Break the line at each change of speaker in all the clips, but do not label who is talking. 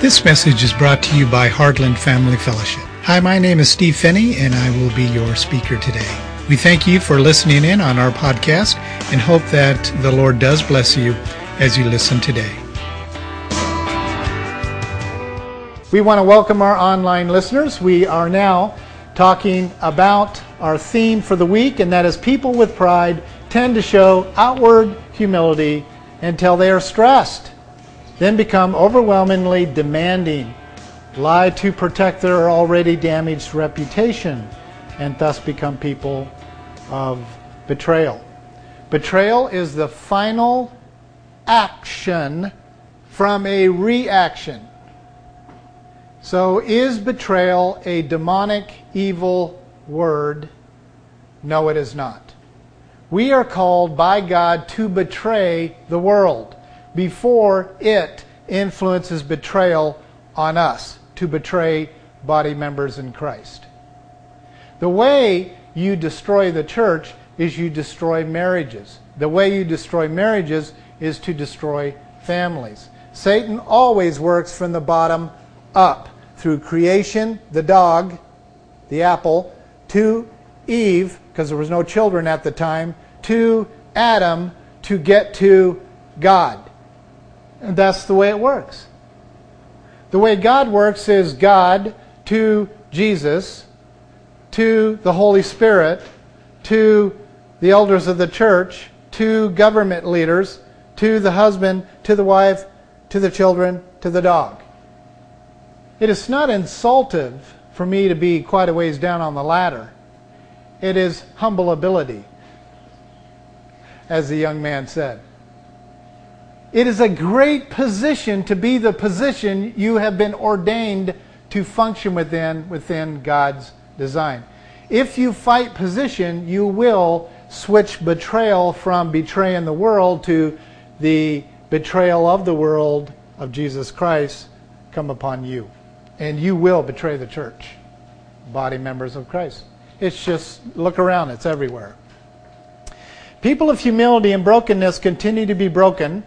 This message is brought to you by Heartland Family Fellowship. Hi, my name is Steve Phinney, and I will be your speaker today. We thank you for listening in on our podcast and hope that the Lord does bless you as you listen today. We want to welcome our online listeners. We are now talking about our theme for the week, and that is people with pride tend to show outward humility until they are stressed then become overwhelmingly demanding, lie to protect their already damaged reputation, and thus become people of betrayal. Betrayal is the final action from a reaction. So, is betrayal a demonic, evil word? No, it is not. We are called by God to betray the world before it influences betrayal on us to betray body members in Christ. The way you destroy the church is you destroy marriages. The way you destroy marriages is to destroy families. Satan always works from the bottom up through creation, the dog, the apple, to Eve, because there was no children at the time, to Adam to get to God. And that's the way it works. The way God works is God to Jesus, to the Holy Spirit, to the elders of the church, to government leaders, to the husband, to the wife, to the children, to the dog. It is not insultive for me to be quite a ways down on the ladder. It is humble ability, as the young man said. It is a great position to be the position you have been ordained to function within within God's design. If you fight position, you will switch betrayal from betraying the world to the betrayal of the world of Jesus Christ come upon you. And you will betray the church, body members of Christ. It's just look around, it's everywhere. People of humility and brokenness continue to be broken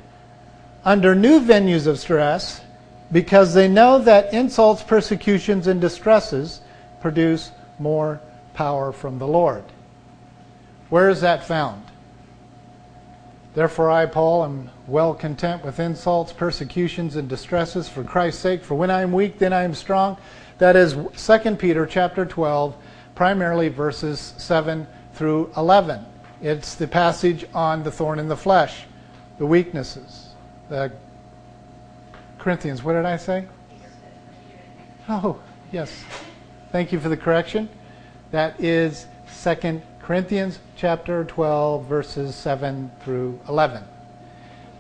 under new venues of stress because they know that insults, persecutions, and distresses produce more power from the Lord. Where is that found? Therefore, I, Paul, am well content with insults, persecutions, and distresses for Christ's sake. For when I am weak, then I am strong. That is 2 Peter chapter 12, primarily verses 7 through 11. It's the passage on the thorn in the flesh, the weaknesses the Corinthians. What did I say? Oh, yes. Thank you for the correction. That is 2 Corinthians chapter 12 verses 7 through 11.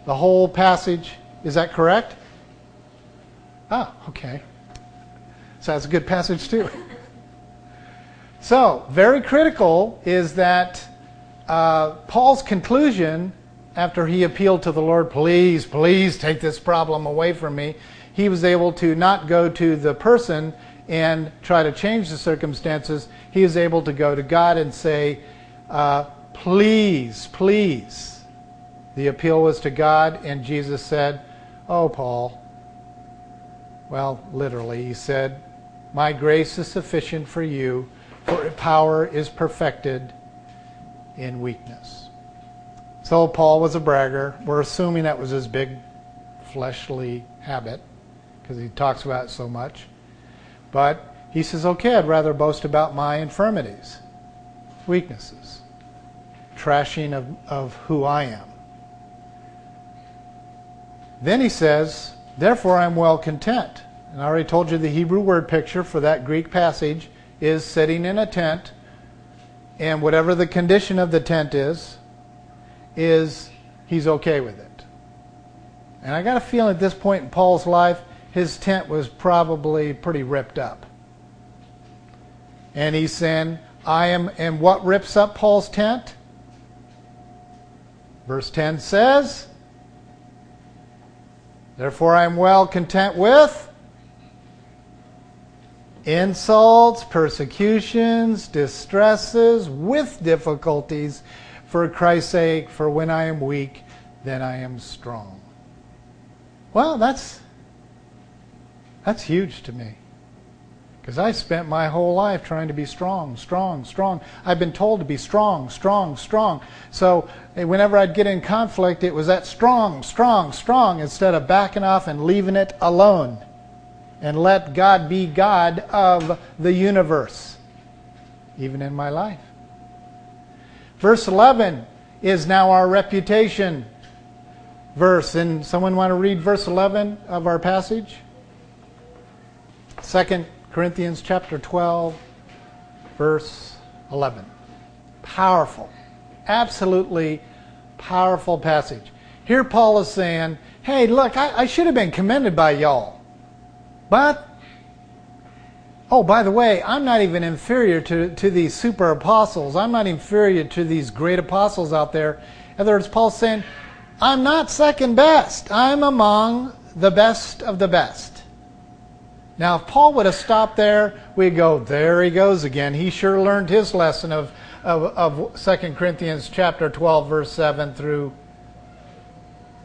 The whole passage, is that correct? Ah, okay. So that's a good passage too. So, very critical is that uh, Paul's conclusion after he appealed to the Lord, please, please take this problem away from me, he was able to not go to the person and try to change the circumstances. He was able to go to God and say, uh, please, please. The appeal was to God, and Jesus said, Oh, Paul. Well, literally, he said, My grace is sufficient for you, for power is perfected in weakness. So Paul was a bragger. We're assuming that was his big fleshly habit because he talks about it so much. But he says, okay, I'd rather boast about my infirmities, weaknesses, trashing of, of who I am. Then he says, therefore I'm well content. And I already told you the Hebrew word picture for that Greek passage is sitting in a tent, and whatever the condition of the tent is, is he's okay with it. And I got a feeling at this point in Paul's life, his tent was probably pretty ripped up. And he's saying, I am, and what rips up Paul's tent? Verse 10 says, Therefore I am well content with insults, persecutions, distresses, with difficulties for Christ's sake, for when I am weak, then I am strong. Well, that's That's huge to me. Because I spent my whole life trying to be strong, strong, strong. I've been told to be strong, strong, strong. So eh, whenever I'd get in conflict, it was that strong, strong, strong instead of backing off and leaving it alone. And let God be God of the universe, even in my life. Verse 11 is now our reputation verse. And someone want to read verse 11 of our passage? Second Corinthians chapter 12, verse 11. Powerful, absolutely powerful passage. Here Paul is saying, hey, look, I, I should have been commended by y'all. But, oh, by the way, I'm not even inferior to, to these super apostles. I'm not inferior to these great apostles out there. In other words, Paul's saying, I'm not second best. I'm among the best of the best. Now, if Paul would have stopped there, we'd go, there he goes again. He sure learned his lesson of, of, of 2 Corinthians chapter 12, verse 7 through.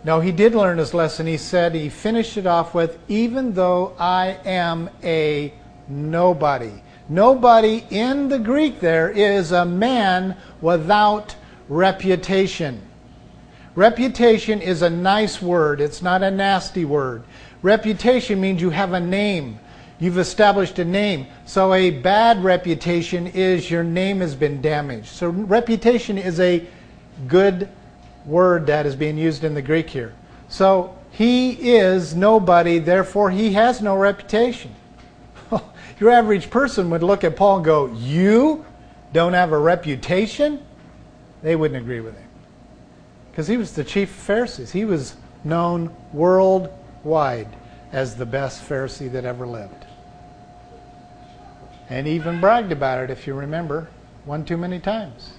No, he did learn his lesson. He said, he finished it off with, even though I am a nobody. Nobody in the Greek there is a man without reputation. Reputation is a nice word, it's not a nasty word. Reputation means you have a name. You've established a name. So a bad reputation is your name has been damaged. So reputation is a good word that is being used in the Greek here. So he is nobody, therefore he has no reputation. Your average person would look at Paul and go, You don't have a reputation? They wouldn't agree with him. Because he was the chief of Pharisees. He was known worldwide as the best Pharisee that ever lived and even bragged about it, if you remember, one too many times,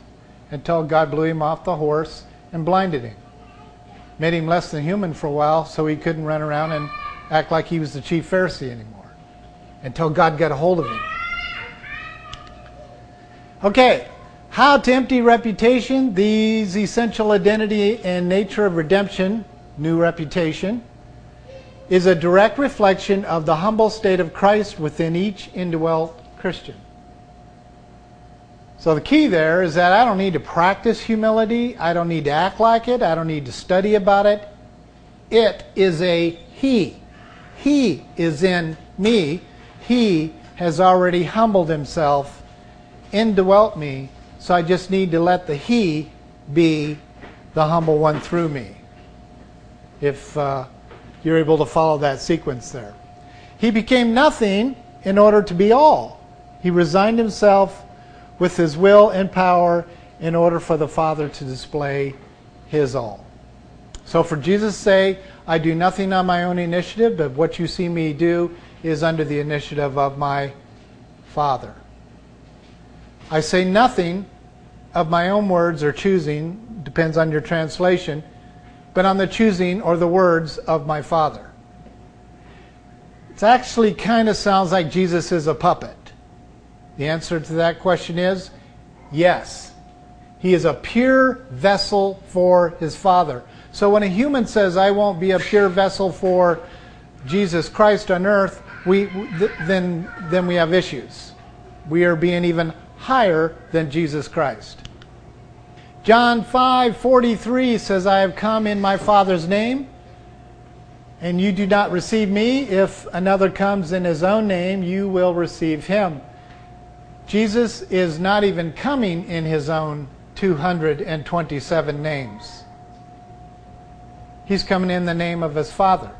until God blew him off the horse and blinded him. Made him less than human for a while so he couldn't run around and act like he was the chief Pharisee anymore, until God got a hold of him. Okay, how to empty reputation, these essential identity and nature of redemption, new reputation, is a direct reflection of the humble state of Christ within each indwelt Christian. So the key there is that I don't need to practice humility. I don't need to act like it. I don't need to study about it. It is a He. He is in me. He has already humbled himself, indwelt me. So I just need to let the He be the humble one through me. If uh, you're able to follow that sequence there. He became nothing in order to be all. He resigned himself with his will and power in order for the Father to display his all. So, for Jesus' sake, I do nothing on my own initiative, but what you see me do is under the initiative of my Father. I say nothing of my own words or choosing, depends on your translation, but on the choosing or the words of my Father. It actually kind of sounds like Jesus is a puppet. The answer to that question is yes. He is a pure vessel for his Father. So when a human says, I won't be a pure vessel for Jesus Christ on earth, we, then, then we have issues. We are being even higher than Jesus Christ. John 5:43 says, "I have come in my Father's name, and you do not receive me. If another comes in his own name, you will receive him." Jesus is not even coming in his own 227 names. He's coming in the name of his Father.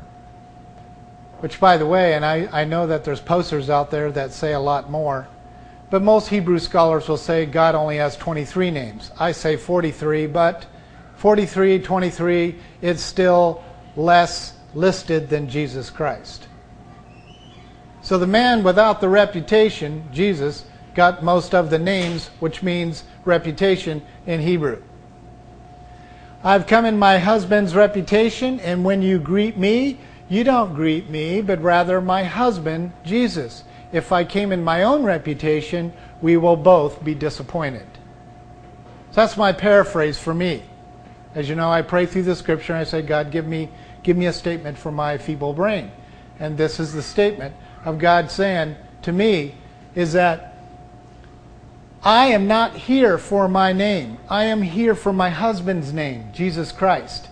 Which, by the way, and I, I know that there's posters out there that say a lot more, but most Hebrew scholars will say God only has 23 names. I say 43, but 43, 23, it's still less listed than Jesus Christ. So the man without the reputation, Jesus, got most of the names, which means reputation in Hebrew. I've come in my husband's reputation, and when you greet me, you don't greet me, but rather my husband, Jesus. If I came in my own reputation, we will both be disappointed. So that's my paraphrase for me. As you know, I pray through the scripture and I say, God, give me, give me a statement for my feeble brain. and this is the statement of God saying to me, is that I am not here for my name. I am here for my husband's name, Jesus Christ.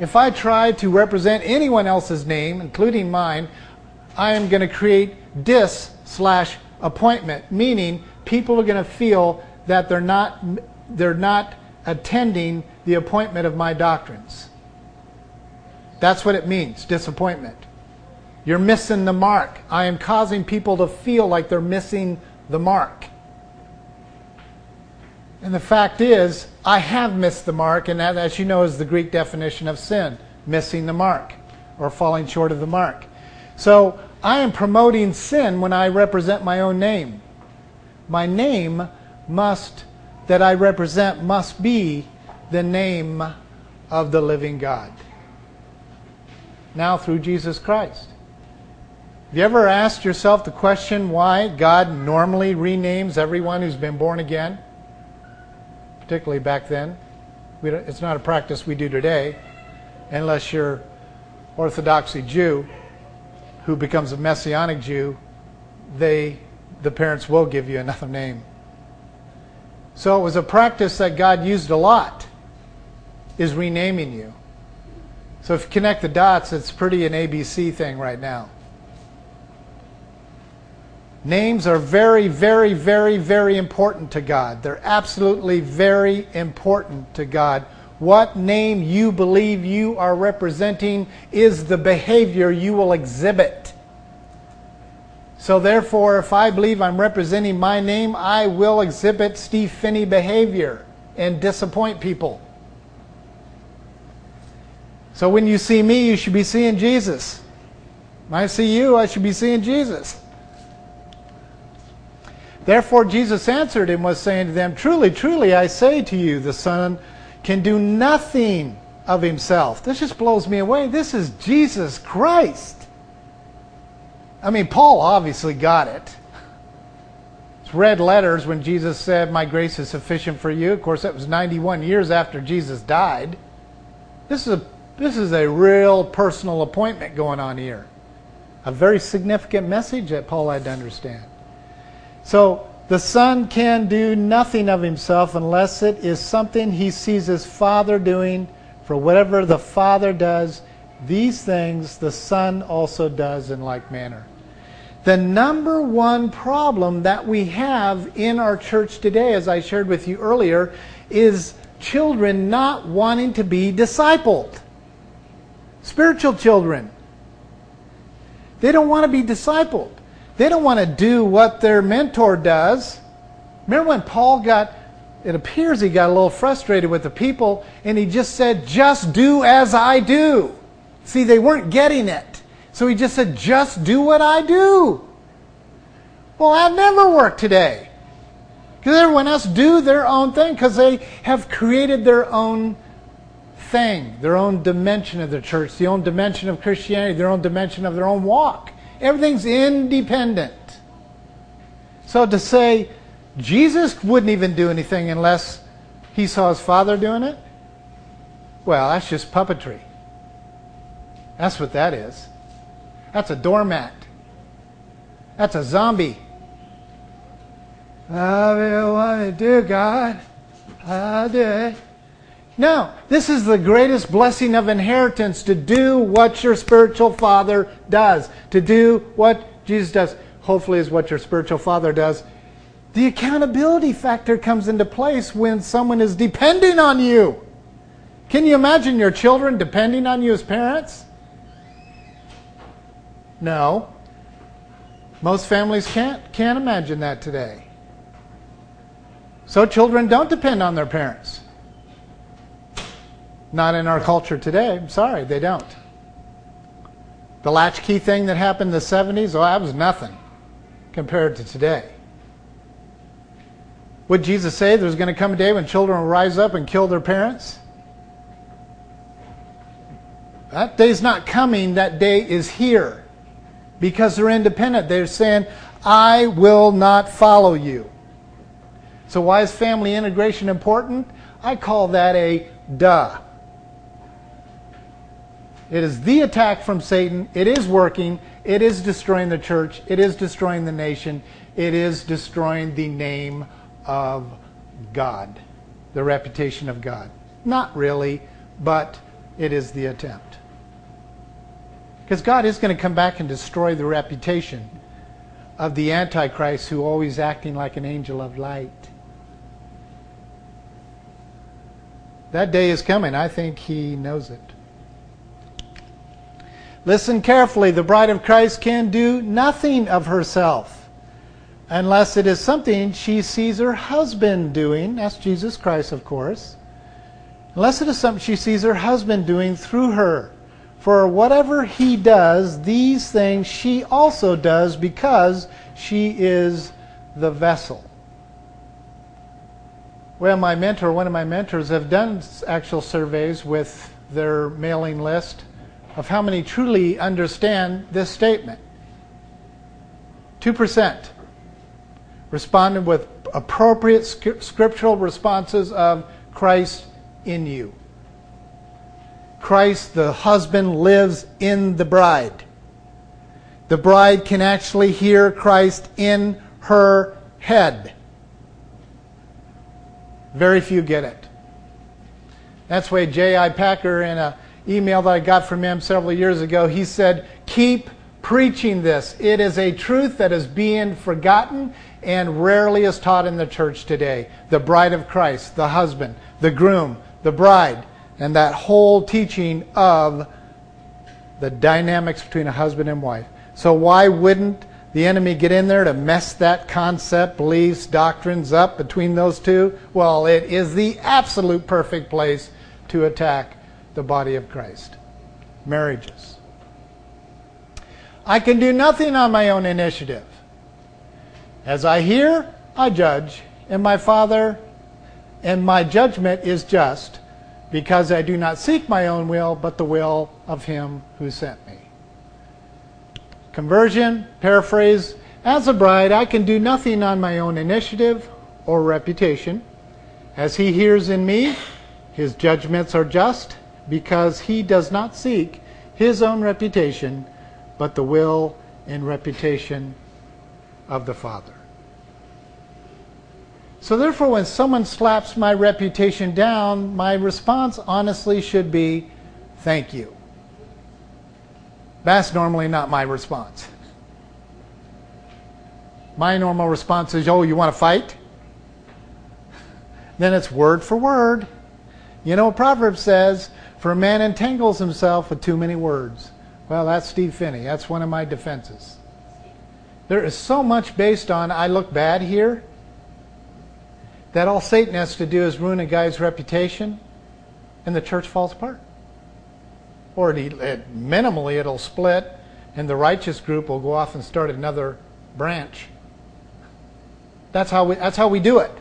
If I try to represent anyone else's name, including mine, I am going to create dis slash appointment, meaning people are going to feel that they're not, they're not attending the appointment of my doctrines. That's what it means, disappointment. You're missing the mark. I am causing people to feel like they're missing the mark. And the fact is, I have missed the mark, and that, as you know, is the Greek definition of sin missing the mark or falling short of the mark. So I am promoting sin when I represent my own name. My name must, that I represent, must be the name of the living God. Now through Jesus Christ. Have you ever asked yourself the question why God normally renames everyone who's been born again? Particularly back then. it's not a practice we do today, unless you're Orthodoxy Jew who becomes a Messianic Jew, they, the parents will give you another name. So it was a practice that God used a lot, is renaming you. So if you connect the dots, it's pretty an ABC thing right now. Names are very, very, very, very important to God. They're absolutely very important to God. What name you believe you are representing is the behavior you will exhibit. So, therefore, if I believe I'm representing my name, I will exhibit Steve Phinney behavior and disappoint people. So, when you see me, you should be seeing Jesus. When I see you, I should be seeing Jesus. Therefore, Jesus answered and was saying to them, Truly, truly, I say to you, the Son can do nothing of himself. This just blows me away. This is Jesus Christ. I mean, Paul obviously got it. It's red letters when Jesus said, My grace is sufficient for you. Of course, that was 91 years after Jesus died. This is a, this is a real personal appointment going on here. A very significant message that Paul had to understand. So the Son can do nothing of himself unless it is something he sees his Father doing. For whatever the Father does, these things the Son also does in like manner. The number one problem that we have in our church today, as I shared with you earlier, is children not wanting to be discipled. Spiritual children. They don't want to be discipled. They don't want to do what their mentor does. Remember when Paul got, it appears he got a little frustrated with the people and he just said, just do as I do. See, they weren't getting it. So he just said, just do what I do. Well, I've never worked today. Because everyone else do their own thing because they have created their own thing, their own dimension of the church, the own dimension of Christianity, their own dimension of their own walk. Everything's independent. So to say Jesus wouldn't even do anything unless he saw his father doing it, well, that's just puppetry. That's what that is. That's a doormat. That's a zombie. I will want do, God. I'll do it. No, this is the greatest blessing of inheritance to do what your spiritual father does, to do what Jesus does. Hopefully, is what your spiritual father does. The accountability factor comes into place when someone is depending on you. Can you imagine your children depending on you as parents? No. Most families can't, can't imagine that today. So children don't depend on their parents. Not in our culture today. I'm sorry, they don't. The latchkey thing that happened in the 70s, oh, that was nothing compared to today. Would Jesus say there's going to come a day when children will rise up and kill their parents? That day's not coming, that day is here. Because they're independent. They're saying, I will not follow you. So, why is family integration important? I call that a duh. It is the attack from Satan. It is working. It is destroying the church. It is destroying the nation. It is destroying the name of God, the reputation of God. Not really, but it is the attempt. Because God is going to come back and destroy the reputation of the Antichrist who always acting like an angel of light. That day is coming. I think he knows it. Listen carefully. The bride of Christ can do nothing of herself unless it is something she sees her husband doing. That's Jesus Christ, of course. Unless it is something she sees her husband doing through her. For whatever he does, these things she also does because she is the vessel. Well, my mentor, one of my mentors, have done actual surveys with their mailing list of how many truly understand this statement. 2% responded with appropriate scriptural responses of Christ in you. Christ, the husband, lives in the bride. The bride can actually hear Christ in her head. Very few get it. That's why J.I. Packer, in an email that I got from him several years ago, he said, Keep preaching this. It is a truth that is being forgotten and rarely is taught in the church today. The bride of Christ, the husband, the groom, the bride and that whole teaching of the dynamics between a husband and wife. So, why wouldn't the enemy get in there to mess that concept, beliefs, doctrines up between those two? Well, it is the absolute perfect place to attack the body of Christ. Marriages. I can do nothing on my own initiative. As I hear, I judge, and my Father, and my judgment is just because I do not seek my own will, but the will of him who sent me. Conversion, paraphrase, as a bride, I can do nothing on my own initiative or reputation. As he hears in me, his judgments are just, because he does not seek his own reputation, but the will and reputation of the Father. So, therefore, when someone slaps my reputation down, my response honestly should be, Thank you. That's normally not my response. My normal response is, Oh, you want to fight? Then it's word for word. You know, Proverbs says, For a man entangles himself with too many words. Well, that's Steve Phinney. That's one of my defenses. There is so much based on, I look bad here that all Satan has to do is ruin a guy's reputation, and the church falls apart. Or it, it, minimally, it'll split, and the righteous group will go off and start another branch. That's how we, that's how we do it.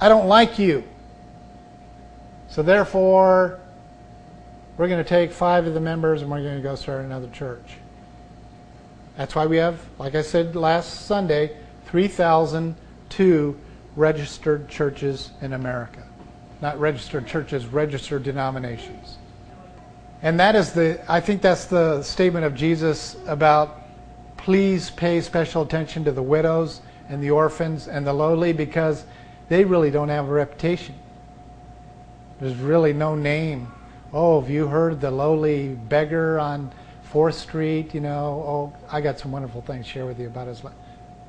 I don't like you. So therefore, we're going to take five of the members and we're going to go start another church. That's why we have, like I said last Sunday, 3,002 registered churches in America. Not registered churches, registered denominations. And that is the, I think that's the statement of Jesus about please pay special attention to the widows and the orphans and the lowly because they really don't have a reputation. There's really no name. Oh, have you heard the lowly beggar on 4th Street? You know, oh, I got some wonderful things to share with you about his life.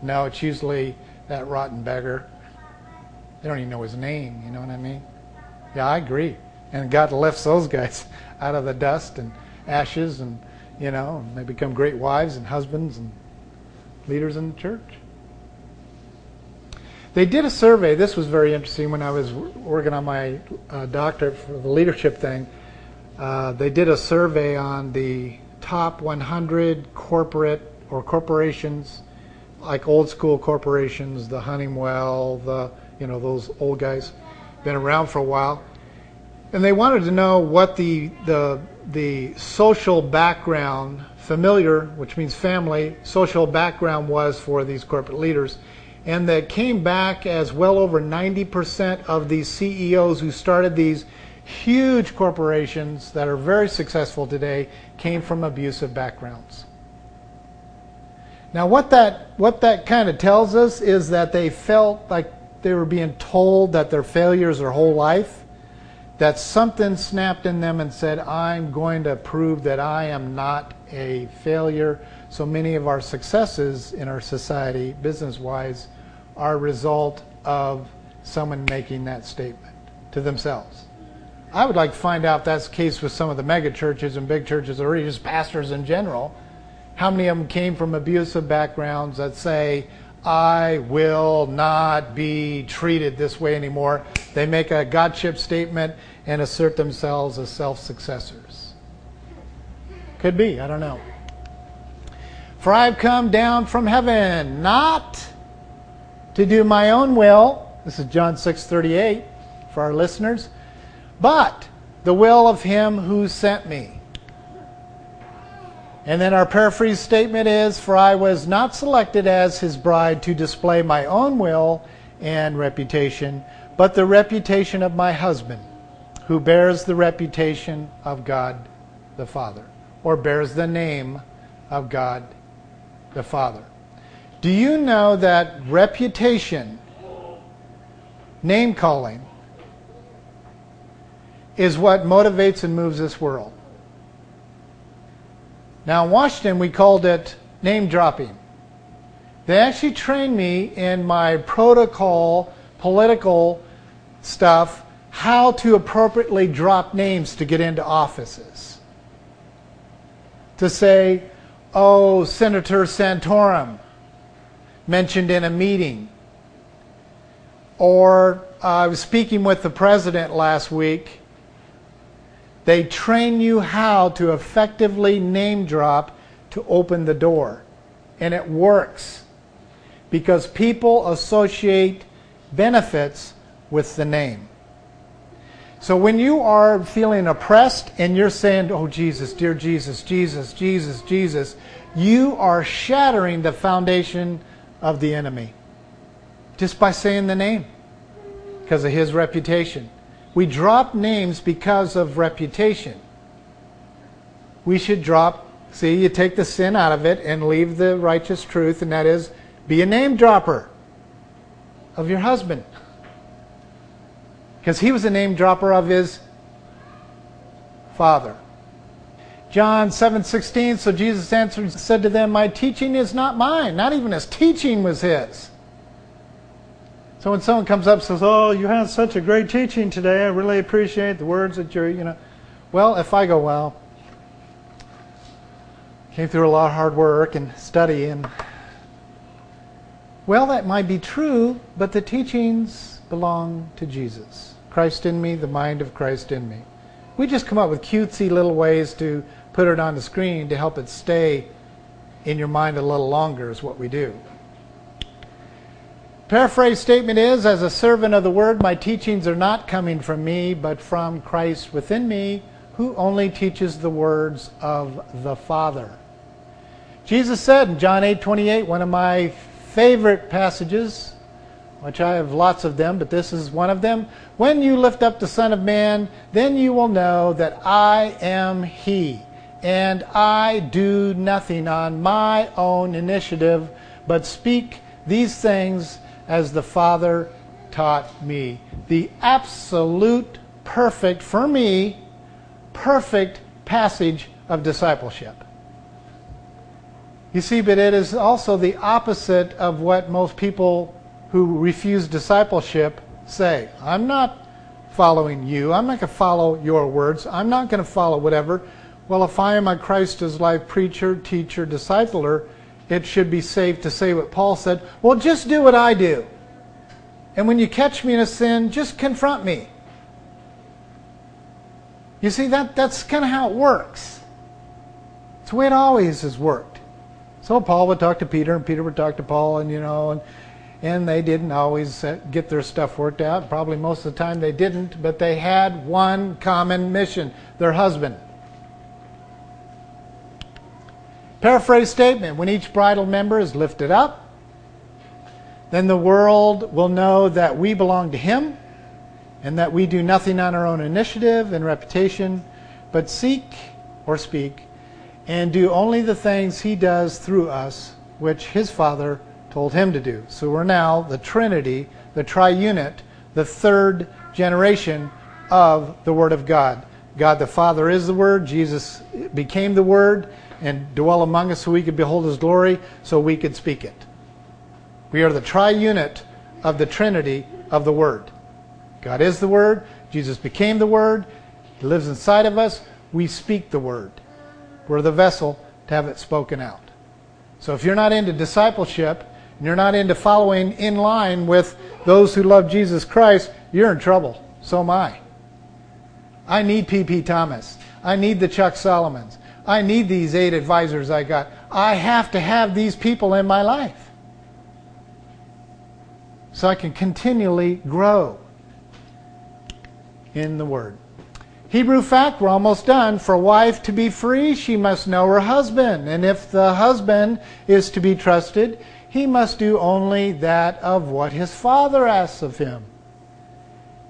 No, it's usually that rotten beggar they don't even know his name, you know what I mean? Yeah, I agree. And God lifts those guys out of the dust and ashes and, you know, and they become great wives and husbands and leaders in the church. They did a survey. This was very interesting when I was working on my uh, doctorate for the leadership thing. Uh, they did a survey on the top 100 corporate or corporations, like old school corporations, the Honeywell, the you know, those old guys, been around for a while. And they wanted to know what the, the, the social background, familiar, which means family, social background was for these corporate leaders. And that came back as well over 90% of these CEOs who started these huge corporations that are very successful today came from abusive backgrounds. Now, what that, what that kind of tells us is that they felt like they were being told that their failures their whole life, that something snapped in them and said, I'm going to prove that I am not a failure. So many of our successes in our society, business wise, are a result of someone making that statement to themselves. I would like to find out if that's the case with some of the mega churches and big churches or just pastors in general. How many of them came from abusive backgrounds that say, I will not be treated this way anymore? They make a Godship statement and assert themselves as self successors. Could be, I don't know. For I've come down from heaven, not to do my own will. This is John 6:38 for our listeners, but the will of him who sent me. And then our paraphrase statement is For I was not selected as his bride to display my own will and reputation, but the reputation of my husband, who bears the reputation of God the Father, or bears the name of God the Father. Do you know that reputation, name calling, is what motivates and moves this world? Now, in Washington, we called it name dropping. They actually trained me in my protocol, political stuff, how to appropriately drop names to get into offices. To say, oh, Senator Santorum mentioned in a meeting. Or uh, I was speaking with the president last week they train you how to effectively name drop to open the door. And it works because people associate benefits with the name. So when you are feeling oppressed and you're saying, Oh, Jesus, dear Jesus, Jesus, Jesus, Jesus, you are shattering the foundation of the enemy just by saying the name because of his reputation. We drop names because of reputation. We should drop, see, you take the sin out of it and leave the righteous truth, and that is be a name dropper of your husband. Because he was a name dropper of his father. John 7:16 so Jesus answered and said to them my teaching is not mine not even his teaching was his so when someone comes up and says, "Oh, you had such a great teaching today. I really appreciate the words that you're, you know." Well, if I go, "Well, came through a lot of hard work and study and well, that might be true, but the teachings belong to Jesus. Christ in me, the mind of Christ in me. We just come up with cutesy little ways to put it on the screen to help it stay in your mind a little longer is what we do. Paraphrase statement is As a servant of the word, my teachings are not coming from me, but from Christ within me, who only teaches the words of the Father. Jesus said in John 8 28, one of my favorite passages, which I have lots of them, but this is one of them. When you lift up the Son of Man, then you will know that I am He, and I do nothing on my own initiative, but speak these things as the Father taught me. The absolute perfect, for me, perfect passage of discipleship. You see, but it is also the opposite of what most people who refuse discipleship say. I'm not following you. I'm not going to follow your words. I'm not going to follow whatever. Well, if I am a Christ as life preacher, teacher, discipler, it should be safe to say what Paul said well, just do what I do. And when you catch me in a sin, just confront me. You see, that, that's kind of how it works. It's the way it always has worked. So Paul would talk to Peter, and Peter would talk to Paul, and you know, and, and they didn't always uh, get their stuff worked out. Probably most of the time they didn't, but they had one common mission their husband. Paraphrase statement When each bridal member is lifted up, then the world will know that we belong to Him and that we do nothing on our own initiative and reputation, but seek or speak and do only the things he does through us, which his Father told him to do. So we're now the Trinity, the triunit, the third generation of the Word of God. God the Father is the Word, Jesus became the Word and dwell among us so we could behold his glory, so we could speak it. We are the triunit of the Trinity of the Word. God is the Word, Jesus became the Word, He lives inside of us, we speak the Word. We're the vessel to have it spoken out. So if you're not into discipleship, and you're not into following in line with those who love Jesus Christ, you're in trouble. So am I. I need P.P. Thomas. I need the Chuck Solomons. I need these eight advisors I got. I have to have these people in my life so I can continually grow in the Word. Hebrew fact, we're almost done. For a wife to be free, she must know her husband. And if the husband is to be trusted, he must do only that of what his father asks of him.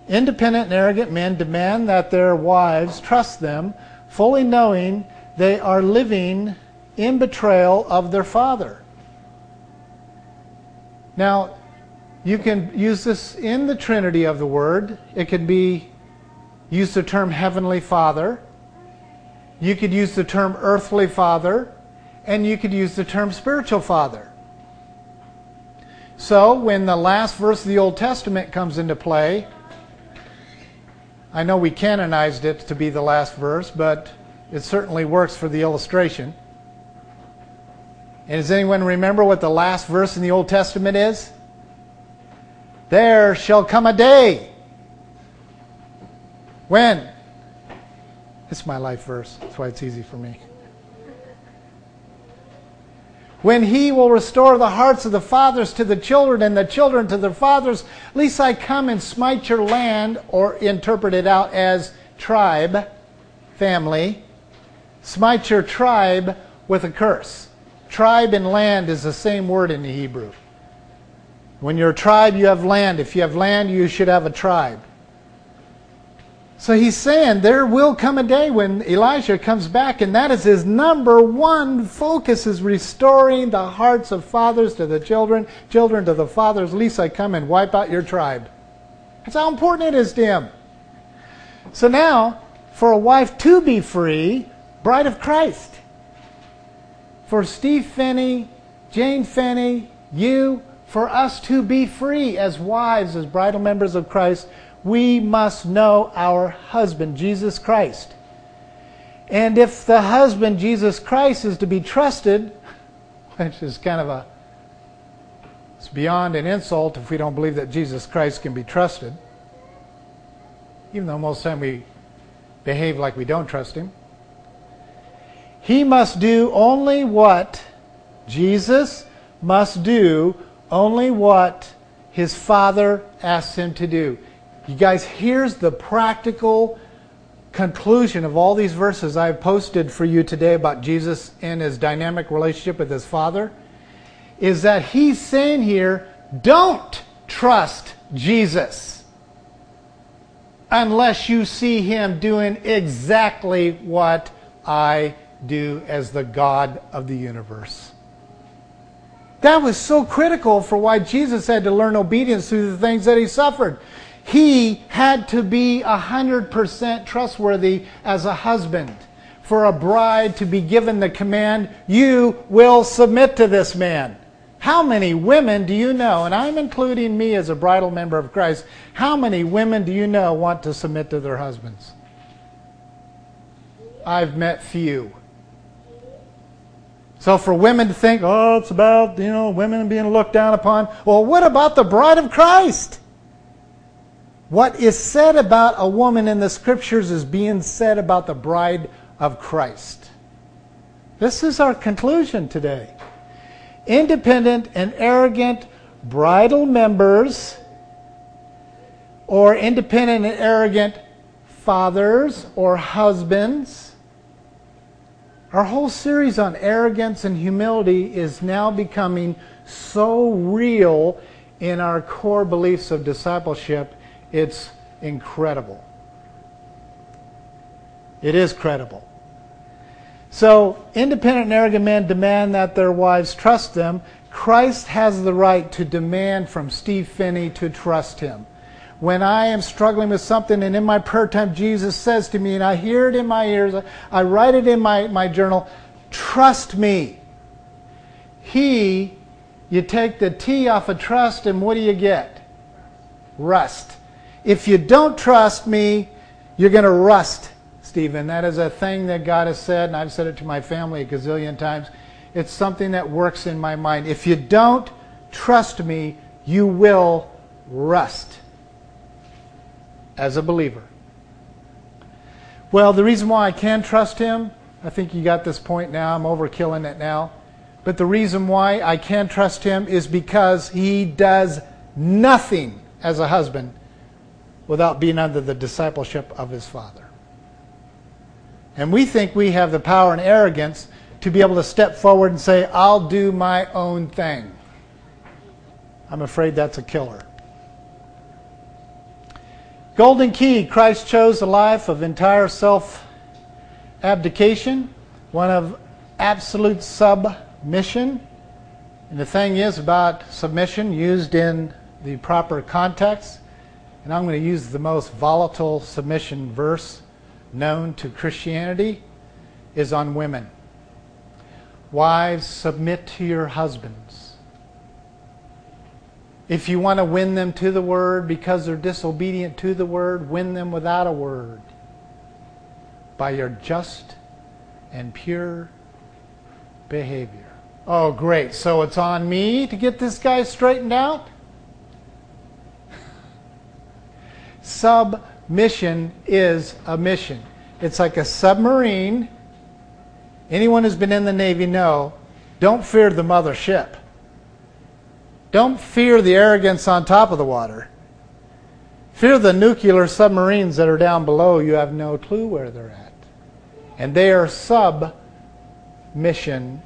Independent and arrogant men demand that their wives trust them, fully knowing they are living in betrayal of their father. Now, you can use this in the Trinity of the Word. It could be use the term Heavenly Father. You could use the term Earthly Father. And you could use the term Spiritual Father. So, when the last verse of the Old Testament comes into play, I know we canonized it to be the last verse, but it certainly works for the illustration. And does anyone remember what the last verse in the Old Testament is? There shall come a day. When? It's my life verse. That's why it's easy for me. When he will restore the hearts of the fathers to the children and the children to their fathers, lest I come and smite your land, or interpret it out as tribe, family, smite your tribe with a curse. Tribe and land is the same word in the Hebrew. When you're a tribe, you have land. If you have land, you should have a tribe. So he's saying there will come a day when Elijah comes back, and that is his number one focus is restoring the hearts of fathers to the children, children to the fathers, lest I come and wipe out your tribe. That's how important it is to him. So now, for a wife to be free, bride of Christ. For Steve Phinney, Jane Phinney, you, for us to be free as wives, as bridal members of Christ, we must know our husband, Jesus Christ. And if the husband, Jesus Christ, is to be trusted, which is kind of a, it's beyond an insult if we don't believe that Jesus Christ can be trusted, even though most of the time we behave like we don't trust him. He must do only what Jesus must do, only what his Father asks him to do. You guys, here's the practical conclusion of all these verses I've posted for you today about Jesus and his dynamic relationship with his Father. Is that he's saying here, don't trust Jesus unless you see him doing exactly what I do as the God of the universe. That was so critical for why Jesus had to learn obedience through the things that he suffered. He had to be 100% trustworthy as a husband. For a bride to be given the command, you will submit to this man. How many women do you know, and I'm including me as a bridal member of Christ, how many women do you know want to submit to their husbands? I've met few. So for women to think, oh, it's about, you know, women being looked down upon. Well, what about the bride of Christ? What is said about a woman in the scriptures is being said about the bride of Christ. This is our conclusion today. Independent and arrogant bridal members, or independent and arrogant fathers or husbands, our whole series on arrogance and humility is now becoming so real in our core beliefs of discipleship. It's, incredible. It is credible. So, independent and arrogant men demand that their wives trust them. Christ has the right to demand from Steve Phinney to trust him. When I am struggling with something and in my prayer time Jesus says to me, and I hear it in my ears, I write it in my, my journal, trust me. He, you take the T off of trust, and what do you get? Rust. If you don't trust me, you're going to rust Stephen. That is a thing that God has said, and I've said it to my family a gazillion times. It's something that works in my mind. If you don't trust me, you will rust as a believer. Well, the reason why I can trust him, I think you got this point now. I'm overkilling it now. But the reason why I can trust him is because he does nothing as a husband without being under the discipleship of his father. And we think we have the power and arrogance to be able to step forward and say, I'll do my own thing. I'm afraid that's a killer. Golden key Christ chose a life of entire self abdication, one of absolute submission. And the thing is about submission used in the proper context. And I'm going to use the most volatile submission verse known to Christianity is on women. Wives, submit to your husbands. If you want to win them to the word because they're disobedient to the word, win them without a word by your just and pure behavior. Oh, great. So it's on me to get this guy straightened out? Sub mission is a mission. It's like a submarine. Anyone who's been in the Navy know don't fear the mother ship. Don't fear the arrogance on top of the water. Fear the nuclear submarines that are down below. You have no clue where they're at. And they are sub mission.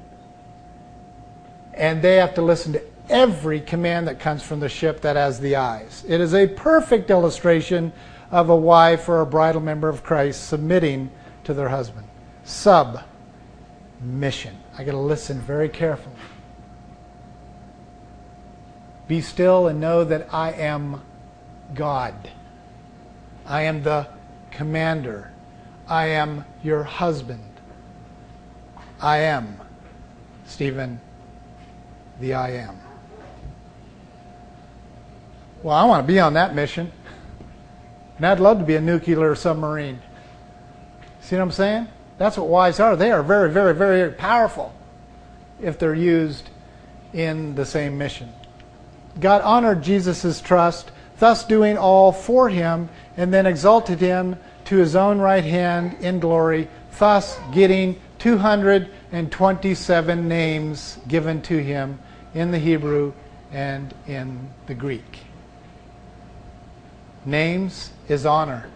And they have to listen to every command that comes from the ship that has the eyes. It is a perfect illustration of a wife or a bridal member of Christ submitting to their husband. Submission. I got to listen very carefully. Be still and know that I am God. I am the commander. I am your husband. I am, Stephen, the I am. Well, I want to be on that mission. And I'd love to be a nuclear submarine. See what I'm saying? That's what wives are. They are very, very, very powerful if they're used in the same mission. God honored Jesus' trust, thus doing all for him, and then exalted him to his own right hand in glory, thus getting 227 names given to him in the Hebrew and in the Greek. Names is honor.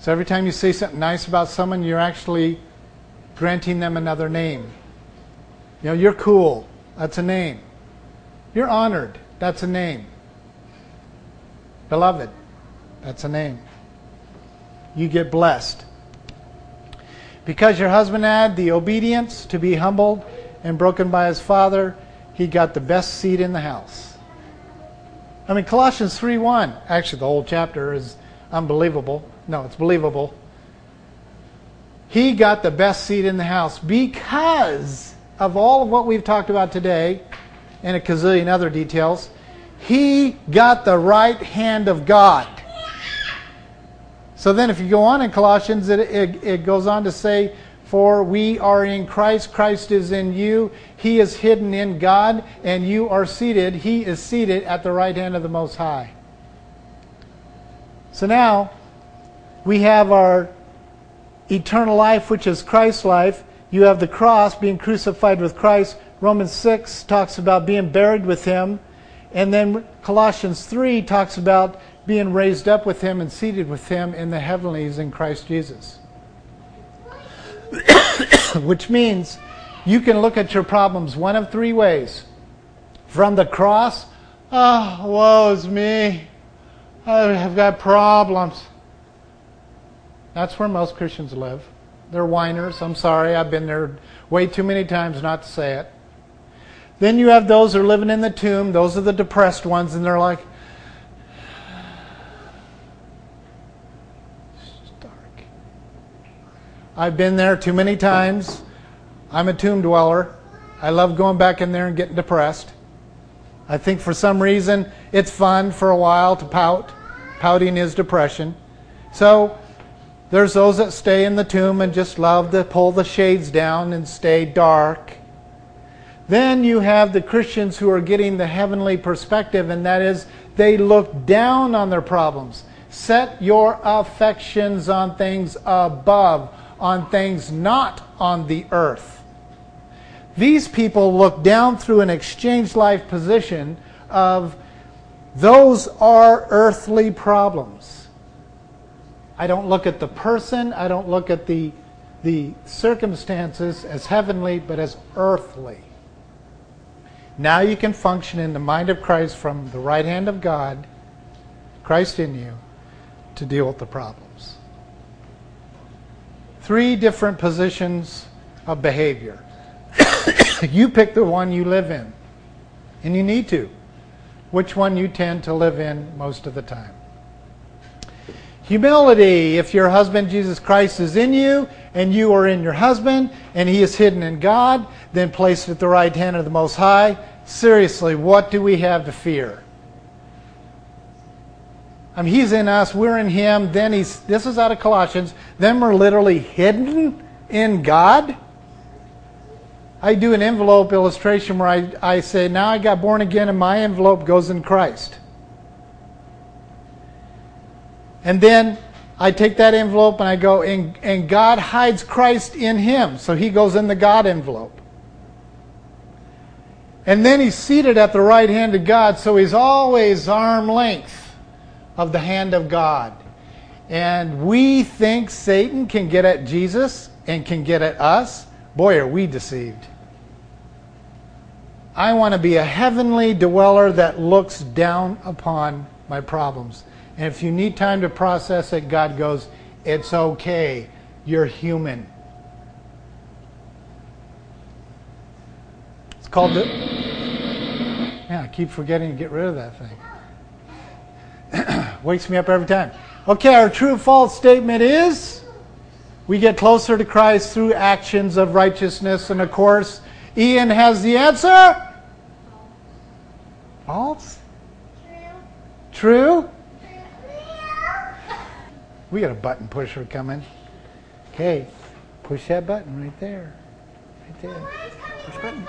So every time you say something nice about someone, you're actually granting them another name. You know, you're cool. That's a name. You're honored. That's a name. Beloved. That's a name. You get blessed. Because your husband had the obedience to be humbled and broken by his father, he got the best seat in the house. I mean, Colossians 3.1, actually the whole chapter is unbelievable. No, it's believable. He got the best seat in the house because of all of what we've talked about today and a gazillion other details. He got the right hand of God. So then, if you go on in Colossians, it, it, it goes on to say, for we are in Christ, Christ is in you, He is hidden in God, and you are seated, He is seated at the right hand of the Most High. So now we have our eternal life, which is Christ's life. You have the cross, being crucified with Christ. Romans 6 talks about being buried with Him. And then Colossians 3 talks about being raised up with Him and seated with Him in the heavenlies in Christ Jesus. which means you can look at your problems one of three ways. From the cross, oh, woe is me. I have got problems. That's where most Christians live. They're whiners. I'm sorry, I've been there way too many times not to say it. Then you have those who are living in the tomb. Those are the depressed ones, and they're like, it's dark. I've been there too many times. I'm a tomb dweller. I love going back in there and getting depressed. I think for some reason it's fun for a while to pout. Pouting is depression. So there's those that stay in the tomb and just love to pull the shades down and stay dark. Then you have the Christians who are getting the heavenly perspective, and that is they look down on their problems. Set your affections on things above, on things not on the earth. These people look down through an exchange life position of those are earthly problems. I don't look at the person, I don't look at the, the circumstances as heavenly, but as earthly. Now you can function in the mind of Christ from the right hand of God, Christ in you, to deal with the problems. Three different positions of behavior. you pick the one you live in, and you need to. Which one you tend to live in most of the time. Humility. If your husband, Jesus Christ, is in you, and you are in your husband, and he is hidden in God, then placed at the right hand of the Most High, seriously, what do we have to fear? I mean, he's in us, we're in him, then he's, this is out of Colossians, then we're literally hidden in God. I do an envelope illustration where I, I say, now I got born again and my envelope goes in Christ. And then I take that envelope and I go, and, and God hides Christ in him. So he goes in the God envelope. And then he's seated at the right hand of God, so he's always arm length of the hand of God. And we think Satan can get at Jesus and can get at us. Boy, are we deceived. I want to be a heavenly dweller that looks down upon my problems. And if you need time to process it, God goes, It's okay. You're human. It's called the. Yeah, I keep forgetting to get rid of that thing. Wakes me up every time. Okay, our true false statement is we get closer to Christ through actions of righteousness. And of course, Ian has the answer. False? True? True? We got a button pusher coming. Okay, push that button right there. Right there. Push button.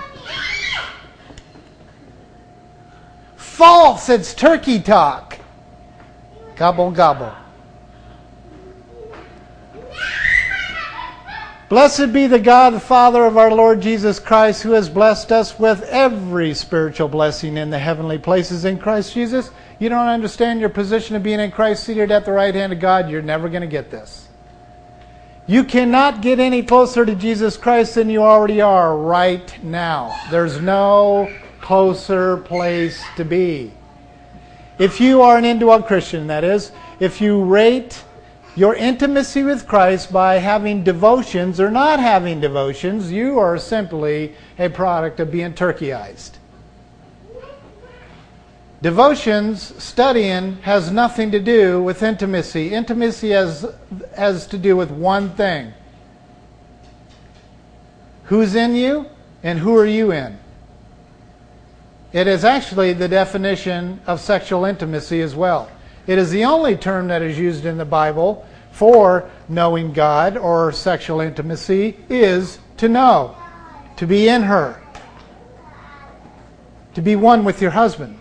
False! It's turkey talk. Gobble, gobble. Blessed be the God, the Father of our Lord Jesus Christ, who has blessed us with every spiritual blessing in the heavenly places in Christ Jesus. You don't understand your position of being in Christ seated at the right hand of God, you're never going to get this. You cannot get any closer to Jesus Christ than you already are right now. There's no closer place to be. If you are an indwelt Christian, that is, if you rate your intimacy with Christ by having devotions or not having devotions, you are simply a product of being turkeyized. Devotions, studying, has nothing to do with intimacy. Intimacy has, has to do with one thing who's in you and who are you in? It is actually the definition of sexual intimacy as well. It is the only term that is used in the Bible for knowing God or sexual intimacy is to know, to be in her, to be one with your husband.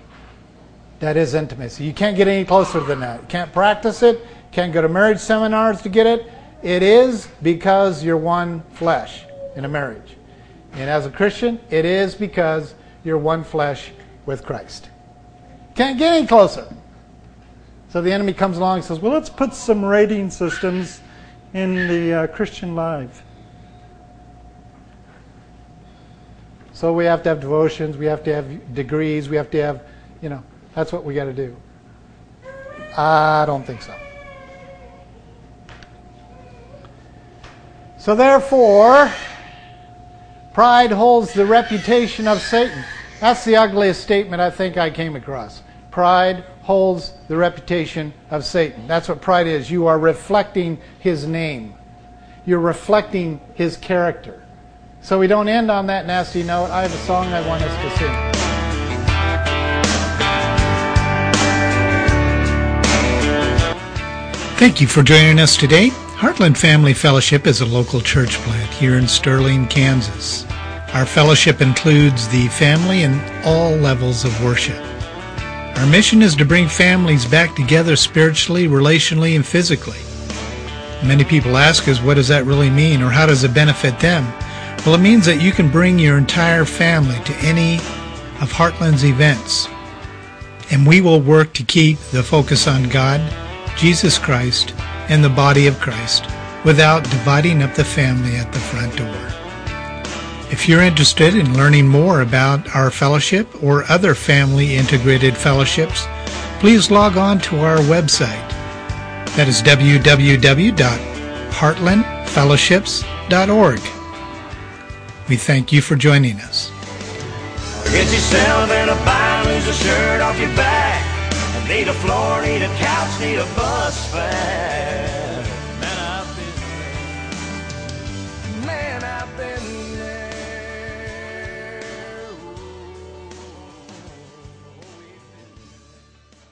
That is intimacy. You can't get any closer than that. You can't practice it, can't go to marriage seminars to get it. It is because you're one flesh in a marriage. And as a Christian, it is because you're one flesh with Christ. Can't get any closer. So the enemy comes along and says, well, let's put some rating systems in the uh, Christian life. So we have to have devotions, we have to have degrees, we have to have, you know, that's what we got to do.
I don't think so. So therefore, pride holds the reputation of Satan. That's the ugliest statement I think I came across. Pride holds the reputation of Satan. That's what pride is. You are reflecting his name, you're reflecting his character. So we don't end on that nasty note. I have a song I want us to sing.
Thank you for joining us today. Heartland Family Fellowship is a local church plant here in Sterling, Kansas. Our fellowship includes the family and all levels of worship. Our mission is to bring families back together spiritually, relationally, and physically. Many people ask us, what does that really mean, or how does it benefit them? Well, it means that you can bring your entire family to any of Heartland's events, and we will work to keep the focus on God, Jesus Christ, and the body of Christ without dividing up the family at the front door. If you're interested in learning more about our fellowship or other family integrated fellowships, please log on to our website. That is www.heartlandfellowships.org. We thank you for joining us.
Get yourself in a bind, lose a shirt off your back. Need a floor, need a couch, need a bus fare.